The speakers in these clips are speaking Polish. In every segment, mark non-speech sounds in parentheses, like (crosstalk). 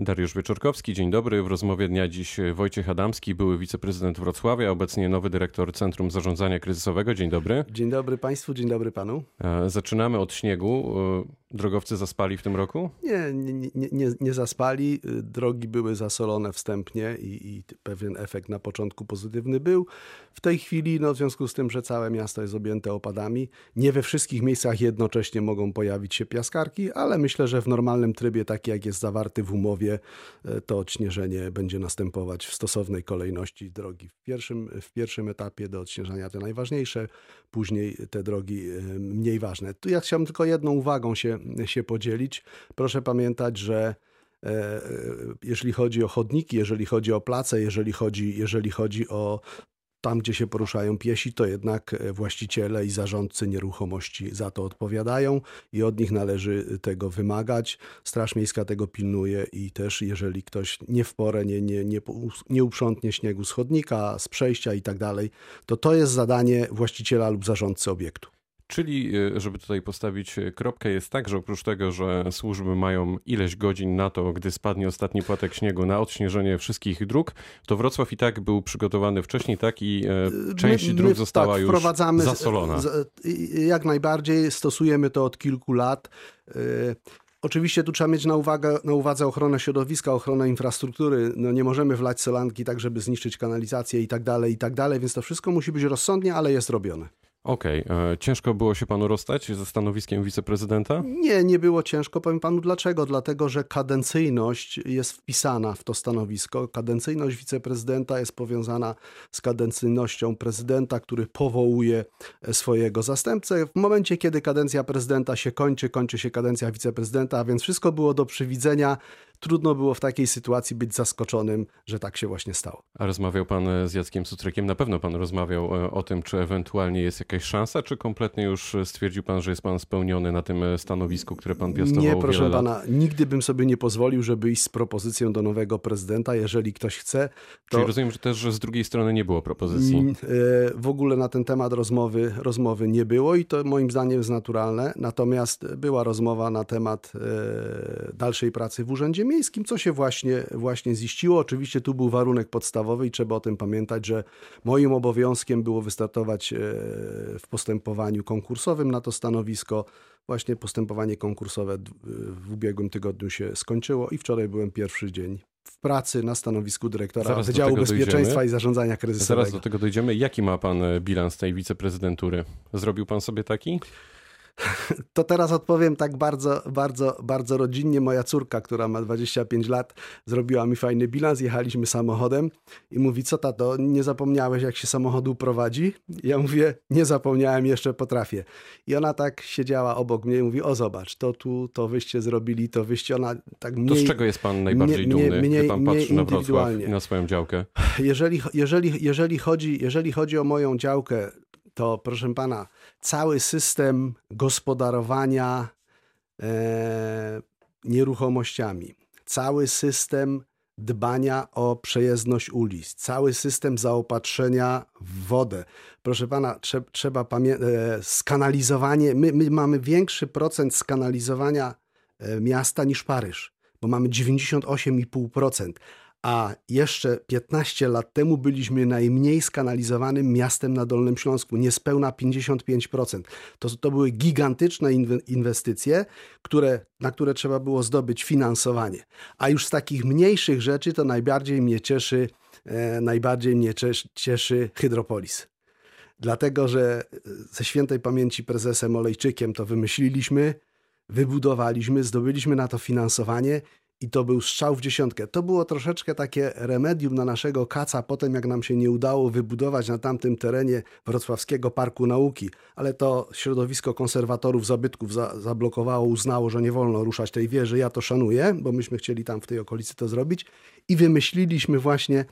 Dariusz Wieczorkowski, dzień dobry. W rozmowie dnia dziś Wojciech Adamski, były wiceprezydent Wrocławia, obecnie nowy dyrektor Centrum Zarządzania Kryzysowego. Dzień dobry. Dzień dobry Państwu, dzień dobry Panu. E, zaczynamy od śniegu. E, drogowcy zaspali w tym roku? Nie, nie, nie, nie, nie zaspali. Drogi były zasolone wstępnie i, i, pewien efekt na początku pozytywny był. W tej chwili, no, w związku z tym, że całe miasto jest objęte opadami, nie we wszystkich miejscach jednocześnie mogą pojawić się piaskarki, ale myślę, że w normalnym trybie, taki jak jest zawarty w umowie, E, to odśnieżenie będzie następować w stosownej kolejności drogi. W pierwszym, w pierwszym etapie do odśnieżania te najważniejsze, później te drogi e, mniej ważne. Tu ja chciałbym tylko jedną uwagą się, się podzielić. Proszę pamiętać, że e, jeżeli chodzi o chodniki, jeżeli chodzi o place, jeżeli chodzi, jeżeli chodzi o tam, gdzie się poruszają piesi, to jednak e, właściciele i zarządcy nieruchomości za to odpowiadają i od nich należy tego wymagać. Straż Miejska tego pilnuje i też jeżeli ktoś nie w porę nie, nie, nie, nie uprzątnie śniegu z chodnika, z przejścia i tak dalej, to to jest zadanie właściciela lub zarządcy obiektu. Czyli, e, żeby tutaj postawić e, kropkę, jest tak, że oprócz tego, że służby mają ileś godzin na to, gdy spadnie ostatni płatek śniegu na odśnieżenie wszystkich dróg, to Wrocław i tak był przygotowany wcześniej, tak i e, część my, dróg została tak, już zasolona. Z, jak najbardziej stosujemy to od kilku lat. Oczywiście tu trzeba mieć na, uwagę, na uwadze ochronę środowiska, ochronę infrastruktury. No nie możemy wlać solanki tak, żeby zniszczyć kanalizację i tak dalej, i tak dalej, więc to wszystko musi być rozsądnie, ale jest robione. Okej. Okay. E, ciężko było się panu rozstać ze stanowiskiem wiceprezydenta? Nie, nie było ciężko. Powiem panu dlaczego. Dlatego, że kadencyjność jest wpisana w to stanowisko. Kadencyjność wiceprezydenta jest powiązana z kadencyjnością prezydenta, który powołuje e, swojego zastępcę. W momencie, kiedy kadencja prezydenta się kończy, kończy się kadencja wiceprezydenta, a więc wszystko było do przewidzenia trudno było w takiej sytuacji być zaskoczonym, że tak się właśnie stało. A rozmawiał pan e, z Jackiem Sutrykiem? Na pewno pan rozmawiał e, o tym, czy ewentualnie jest jakaś szansa, czy kompletnie już stwierdził pan, że jest pan spełniony na tym e, stanowisku, które pan piastował Nie, proszę wiele pana, nigdy bym sobie nie pozwolił, żeby iść z propozycją do nowego prezydenta. Jeżeli ktoś chce, to... Czyli rozumiem że też, że z drugiej strony nie było propozycji? Mm, w ogóle na ten temat rozmowy, rozmowy nie było i to moim zdaniem jest naturalne. Natomiast była rozmowa na temat dalszej pracy w Urzędzie Miejskim, co się właśnie, właśnie ziściło. Oczywiście tu był warunek podstawowy i trzeba o tym pamiętać, że moim obowiązkiem było wystartować e, w postępowaniu konkursowym na to stanowisko. Właśnie postępowanie konkursowe w ubiegłym tygodniu się skończyło i wczoraj byłem pierwszy dzień w pracy na stanowisku dyrektora Zaraz Wydziału Bezpieczeństwa dojdziemy. i Zarządzania Kryzysowego. Zaraz do tego dojdziemy. Jaki ma pan e, bilans tej wiceprezydentury? Zrobił pan sobie taki? (laughs) To teraz odpowiem tak bardzo, bardzo, bardzo rodzinnie. Moja córka, która ma 25 lat, zrobiła mi fajny bilans. Jechaliśmy samochodem i mówi: Co tato, nie zapomniałeś, jak się samochodu prowadzi? Ja mówię: Nie zapomniałem, jeszcze potrafię. I ona tak siedziała obok mnie i mówi: O, zobacz, to tu, to wyście zrobili, to wyście. Ona tak mniej, To z czego jest pan najbardziej mnie, dumny, mniej, gdy pan patrzy na Wrocław i na swoją działkę? Jeżeli, jeżeli, jeżeli, chodzi, jeżeli chodzi o moją działkę, to proszę pana, cały system gospodarowania e, nieruchomościami, cały system dbania o przejezdność ulic, cały system zaopatrzenia w wodę. Proszę pana, trze trzeba pamiętać, e, skanalizowanie, my, my mamy większy procent skanalizowania e, miasta niż Paryż, bo mamy 98,5%, a jeszcze 15 lat temu byliśmy najmniej skanalizowanym miastem na Dolnym Śląsku, niespełna 55%. To, to były gigantyczne inwestycje, które, na które trzeba było zdobyć finansowanie. A już z takich mniejszych rzeczy to najbardziej mnie cieszy, e, najbardziej mnie cieszy, cieszy Hydropolis. Dlatego, że e, ze świętej pamięci prezesem Olejczykiem to wymyśliliśmy, wybudowaliśmy, zdobyliśmy na to finansowanie i to był strzał w dziesiątkę. To było troszeczkę takie remedium na naszego kaca, potem jak nam się nie udało wybudować na tamtym terenie Wrocławskiego Parku Nauki, ale to środowisko konserwatorów zabytków za, zablokowało, uznało, że nie wolno ruszać tej wieży. Ja to szanuję, bo myśmy chcieli tam w tej okolicy to zrobić i wymyśliliśmy właśnie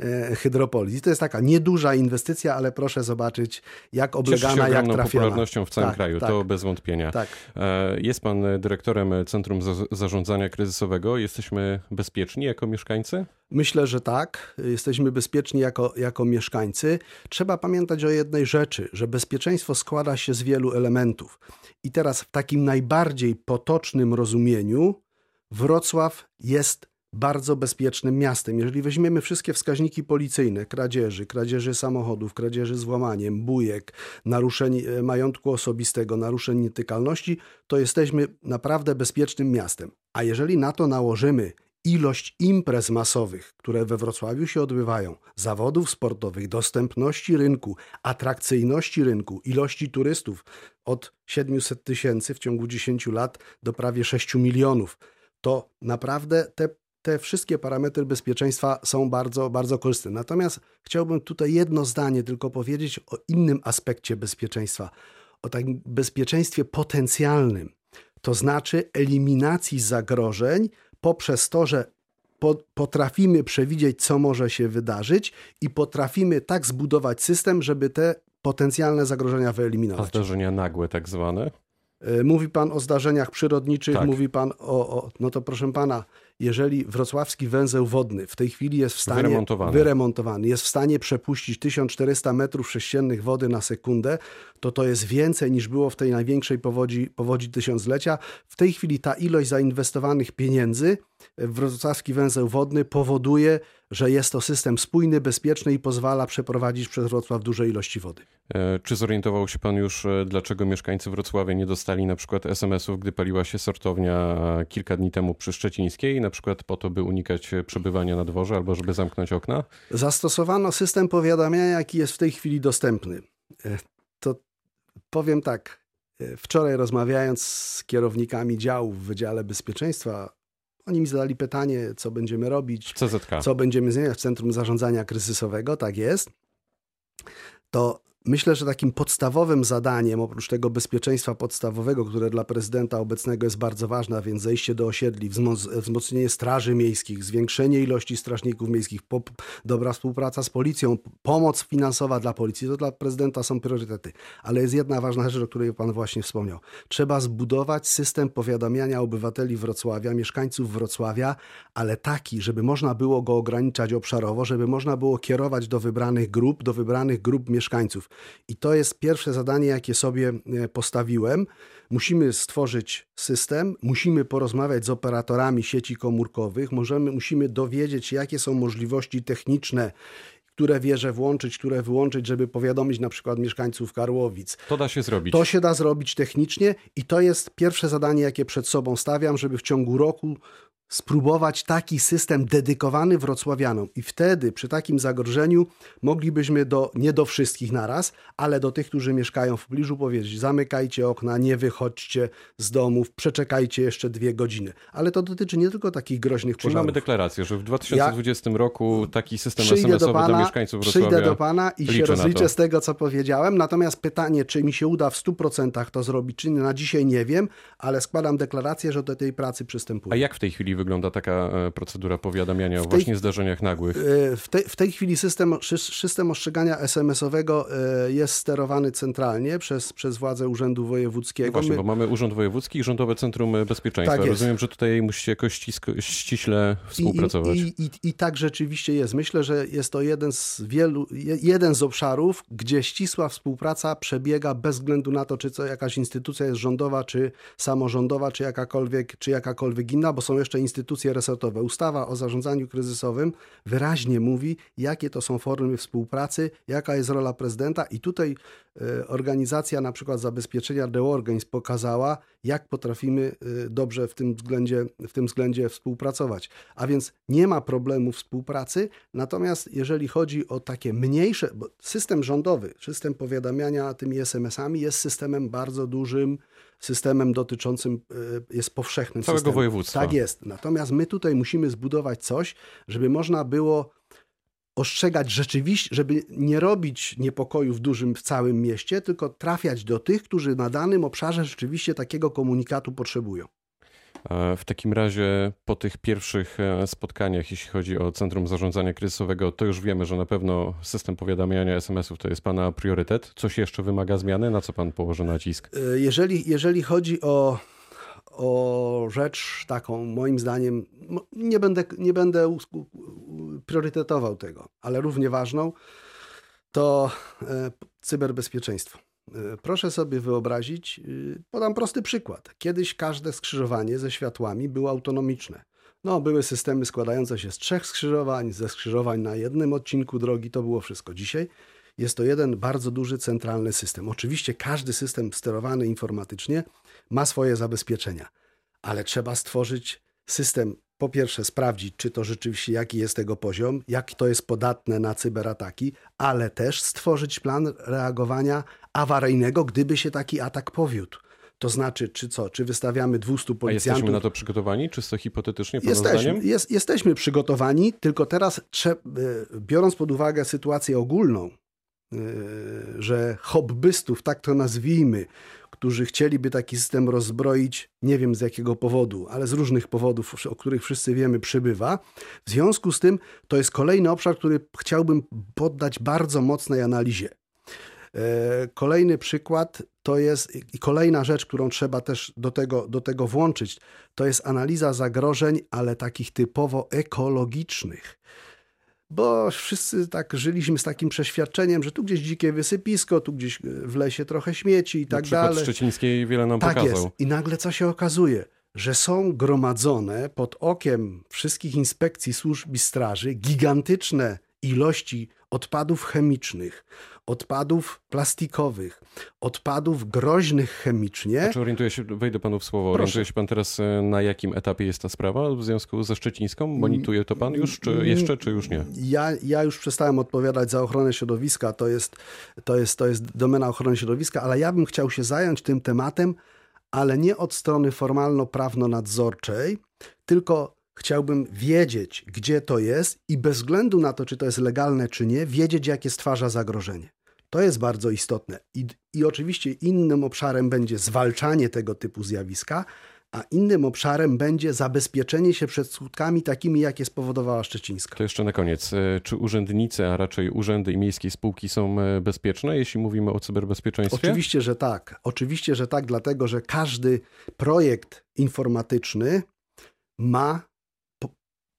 e, Hydropolis. I to jest taka nieduża inwestycja, ale proszę zobaczyć, jak oblegana, jak trafiona. popularnością w całym tak, kraju, tak, to bez wątpienia. Tak. E, jest pan dyrektorem Centrum Zarządzania Kryzysowego. Jesteśmy bezpieczni jako mieszkańcy? Myślę, że tak. Jesteśmy bezpieczni jako, jako mieszkańcy. Trzeba pamiętać o jednej rzeczy, że bezpieczeństwo składa się z wielu elementów. I teraz w takim najbardziej potocznym rozumieniu Wrocław jest bardzo bezpiecznym miastem. Jeżeli weźmiemy wszystkie wskaźniki policyjne, kradzieży, kradzieży samochodów, kradzieży z włamaniem, bujek, naruszeń e, majątku osobistego, naruszeń nietykalności, to jesteśmy naprawdę bezpiecznym miastem. A jeżeli na to nałożymy ilość imprez masowych, które we Wrocławiu się odbywają, zawodów sportowych, dostępności rynku, atrakcyjności rynku, ilości turystów od 700 tysięcy w ciągu 10 lat do prawie 6 milionów, to naprawdę te, te wszystkie parametry bezpieczeństwa są bardzo, bardzo korzystne. Natomiast chciałbym tutaj jedno zdanie tylko powiedzieć o innym aspekcie bezpieczeństwa, o takim bezpieczeństwie potencjalnym to znaczy eliminacji zagrożeń poprzez to, że potrafimy przewidzieć, co może się wydarzyć i potrafimy tak zbudować system, żeby te potencjalne zagrożenia wyeliminować. A zdarzenia nagłe tak zwane? E, mówi pan o zdarzeniach przyrodniczych, tak. mówi pan o, o, No to proszę pana, jeżeli wrocławski węzeł wodny w tej chwili jest w stanie wyremontowany, wyremontowany jest w stanie przepuścić 1400 metrów sześciennych wody na sekundę, to to jest więcej niż było w tej największej powodzi, powodzi tysiąclecia. W tej chwili ta ilość zainwestowanych pieniędzy w wrocławski węzeł wodny powoduje, że jest to system spójny, bezpieczny i pozwala przeprowadzić przez Wrocław duże ilości wody. E, czy zorientował się pan już, e, dlaczego mieszkańcy Wrocławia nie dostali na przykład SMS-ów, gdy paliła się sortownia kilka dni temu przy Szczecińskiej, na przykład po to, by unikać przebywania na dworze albo żeby zamknąć okna? Zastosowano system powiadamiania, jaki jest w tej chwili dostępny. E, to powiem tak. Wczoraj rozmawiając z kierownikami działów w Wydziale Bezpieczeństwa oni mi zadali pytanie, co będziemy robić, CZK. co będziemy zmieniać w Centrum Zarządzania Kryzysowego, tak jest. To Myślę, że takim podstawowym zadaniem, oprócz tego bezpieczeństwa podstawowego, które dla prezydenta obecnego jest bardzo ważne, a więc zejście do osiedli, wzmocnienie straży miejskich, zwiększenie ilości strażników miejskich, dobra współpraca z policją, pomoc finansowa dla policji, to dla prezydenta są priorytety. Ale jest jedna ważna rzecz, o której pan właśnie wspomniał. Trzeba zbudować system powiadamiania obywateli Wrocławia, mieszkańców Wrocławia, ale taki, żeby można było go ograniczać obszarowo, żeby można było kierować do wybranych grup, do wybranych grup mieszkańców. I to jest pierwsze zadanie, jakie sobie e, postawiłem. Musimy stworzyć system, musimy porozmawiać z operatorami sieci komórkowych, możemy, musimy dowiedzieć się, jakie są możliwości techniczne które wieże włączyć, które wyłączyć, żeby powiadomić na przykład mieszkańców Karłowic. To da się zrobić. To się da zrobić technicznie i to jest pierwsze zadanie, jakie przed sobą stawiam, żeby w ciągu roku spróbować taki system dedykowany wrocławianom i wtedy przy takim zagrożeniu moglibyśmy do, nie do wszystkich naraz, ale do tych, którzy mieszkają w pobliżu powiedzieć zamykajcie okna, nie wychodźcie z domów, przeczekajcie jeszcze dwie godziny. Ale to dotyczy nie tylko takich groźnych Czyli pożarów. mamy deklarację, że w 2020 ja roku taki system SMS-owy do pana, dla mieszkańców Wrocławia Przyjdę do Pana i się rozliczę z tego, co powiedziałem. Natomiast pytanie, czy mi się uda w 100% to zrobić, czy nie, na dzisiaj nie wiem, ale składam deklarację, że do tej pracy przystępuję. A jak w tej chwili wygląda taka e, procedura powiadamiania o właśnie zdarzeniach nagłych? E, w tej, w tej chwili system, system ostrzegania SMS-owego e, jest sterowany centralnie przez, przez władze Urzędu Wojewódzkiego. No właśnie, My... bo mamy Urząd Wojewódzki i Rządowe Centrum Bezpieczeństwa. Tak Rozumiem, że tutaj musicie jakoś ścisko, ściśle współpracować. I, i, i, I tak rzeczywiście jest. Myślę, że jest to jeden z wielu, jeden z obszarów, gdzie ścisła współpraca przebiega bez względu na to, czy co jakaś instytucja jest rządowa, czy samorządowa, czy jakakolwiek, czy jakakolwiek inna, bo są jeszcze instytucje resortowe. Ustawa o zarządzaniu kryzysowym wyraźnie mówi, jakie to są formy współpracy, jaka jest rola prezydenta i tutaj organizacja na przykład zabezpieczenia The Organiz pokazała, jak potrafimy e, dobrze w tym względzie, w tym względzie współpracować. A więc nie ma problemu współpracy, natomiast jeżeli chodzi o takie mniejsze, bo system rządowy, system powiadamiania tymi SMS-ami jest systemem bardzo dużym, systemem dotyczącym, e, jest powszechnym Całego systemem. województwa. Tak jest. Natomiast my tutaj musimy zbudować coś, żeby można było ostrzegać rzeczywiście, żeby nie robić niepokoju w dużym, w całym mieście, tylko trafiać do tych, którzy na danym obszarze rzeczywiście takiego komunikatu potrzebują. W takim razie po tych pierwszych e, spotkaniach, jeśli chodzi o Centrum Zarządzania Kryzysowego, to już wiemy, że na pewno system powiadamiania SMS-ów to jest Pana priorytet. Coś jeszcze wymaga zmiany? Na co Pan położy nacisk? E, jeżeli, jeżeli chodzi o, o rzecz taką, moim zdaniem, nie będę, nie będę priorytetował tego, ale równie ważną, to e, cyberbezpieczeństwo. E, proszę sobie wyobrazić, e, podam prosty przykład. Kiedyś każde skrzyżowanie ze światłami było autonomiczne. No, były systemy składające się z trzech skrzyżowań, ze skrzyżowań na jednym odcinku drogi, to było wszystko. Dzisiaj jest to jeden bardzo duży centralny system. Oczywiście każdy system sterowany informatycznie ma swoje zabezpieczenia, ale trzeba stworzyć system, po pierwsze sprawdzić, czy to rzeczywiście jaki jest tego poziom, jak to jest podatne na cyberataki, ale też stworzyć plan reagowania awaryjnego, gdyby się taki atak powiódł. To znaczy, czy co, czy wystawiamy 200 policjantów. A jesteśmy na to przygotowani, czysto hipotetycznie, jesteśmy? Jest, jesteśmy przygotowani, tylko teraz, e, biorąc pod uwagę sytuację ogólną, e, że hobbystów, tak to nazwijmy, którzy chcieliby taki system rozbroić, nie wiem z jakiego powodu, ale z różnych powodów, o których wszyscy wiemy, przybywa. W związku z tym to jest kolejny obszar, który chciałbym poddać bardzo mocnej analizie. E, kolejny przykład to jest i kolejna rzecz, którą trzeba też do tego, do tego włączyć, to jest analiza zagrożeń, ale takich typowo ekologicznych. Bo wszyscy tak żyliśmy z takim przeświadczeniem, że tu gdzieś dzikie wysypisko, tu gdzieś w lesie trochę śmieci i tak Przykład dalej. Szczecińskiej wiele nam tak pokazał. Jest. I nagle co się okazuje? Że są gromadzone pod okiem wszystkich inspekcji służb i straży gigantyczne ilości odpadów chemicznych, odpadów plastikowych, odpadów groźnych chemicznie. Czy orientuje się, wejdę panu w słowo, Proszę. orientuje się pan teraz e, na jakim etapie jest ta sprawa w związku ze Szczecińską? Monituje to pan już, czy jeszcze, czy już nie? Ja, ja już przestałem odpowiadać za ochronę środowiska, to jest, to, jest, to jest domena ochrony środowiska, ale ja bym chciał się zająć tym tematem, ale nie od strony formalno-prawno-nadzorczej, tylko chciałbym wiedzieć, gdzie to jest i bez względu na to, czy to jest legalne, czy nie, wiedzieć, jakie stwarza zagrożenie. To jest bardzo istotne. I, I oczywiście innym obszarem będzie zwalczanie tego typu zjawiska, a innym obszarem będzie zabezpieczenie się przed skutkami takimi, jakie spowodowała Szczecińska. To jeszcze na koniec. E, Czy urzędnicy, a raczej urzędy i miejskie spółki są e, bezpieczne, jeśli mówimy o cyberbezpieczeństwie? Oczywiście, że tak. Oczywiście, że tak, dlatego że każdy projekt informatyczny ma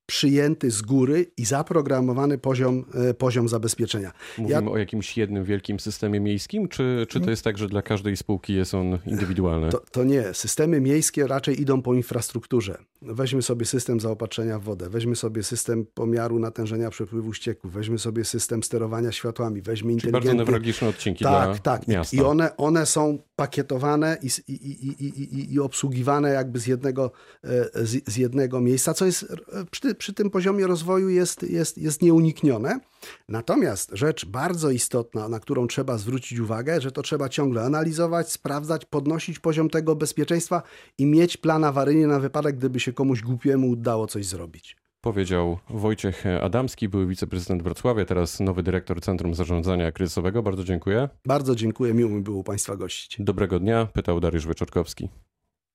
przyjęty z góry i zaprogramowany poziom, e, poziom zabezpieczenia. Mówimy ja... o jakimś jednym wielkim systemie miejskim, czy, czy to jest tak, że dla każdej spółki jest on indywidualny? To, to nie. Systemy miejskie raczej idą po infrastrukturze. Weźmy sobie system zaopatrzenia w wodę, weźmy sobie system pomiaru natężenia przepływu ścieków, weźmy sobie system sterowania światłami, weźmy Czyli bardzo newralgiczne odcinki tak, dla tak. miasta. I one, one są pakietowane i, i, i, i, i obsługiwane jakby z jednego, e, z, z jednego miejsca, co jest przy, przy tym poziomie rozwoju jest, jest, jest nieuniknione. Natomiast rzecz bardzo istotna, na którą trzeba zwrócić uwagę, że to trzeba ciągle analizować, sprawdzać, podnosić poziom tego bezpieczeństwa i mieć plan awaryjny na wypadek, gdyby się komuś głupiemu udało coś zrobić. Powiedział Wojciech Adamski, były wiceprezydent Wrocławia, teraz nowy dyrektor Centrum Zarządzania Kryzysowego. Bardzo dziękuję. Bardzo dziękuję, miło mi było Państwa gościć. Dobrego dnia, pytał Dariusz Wyczorkowski.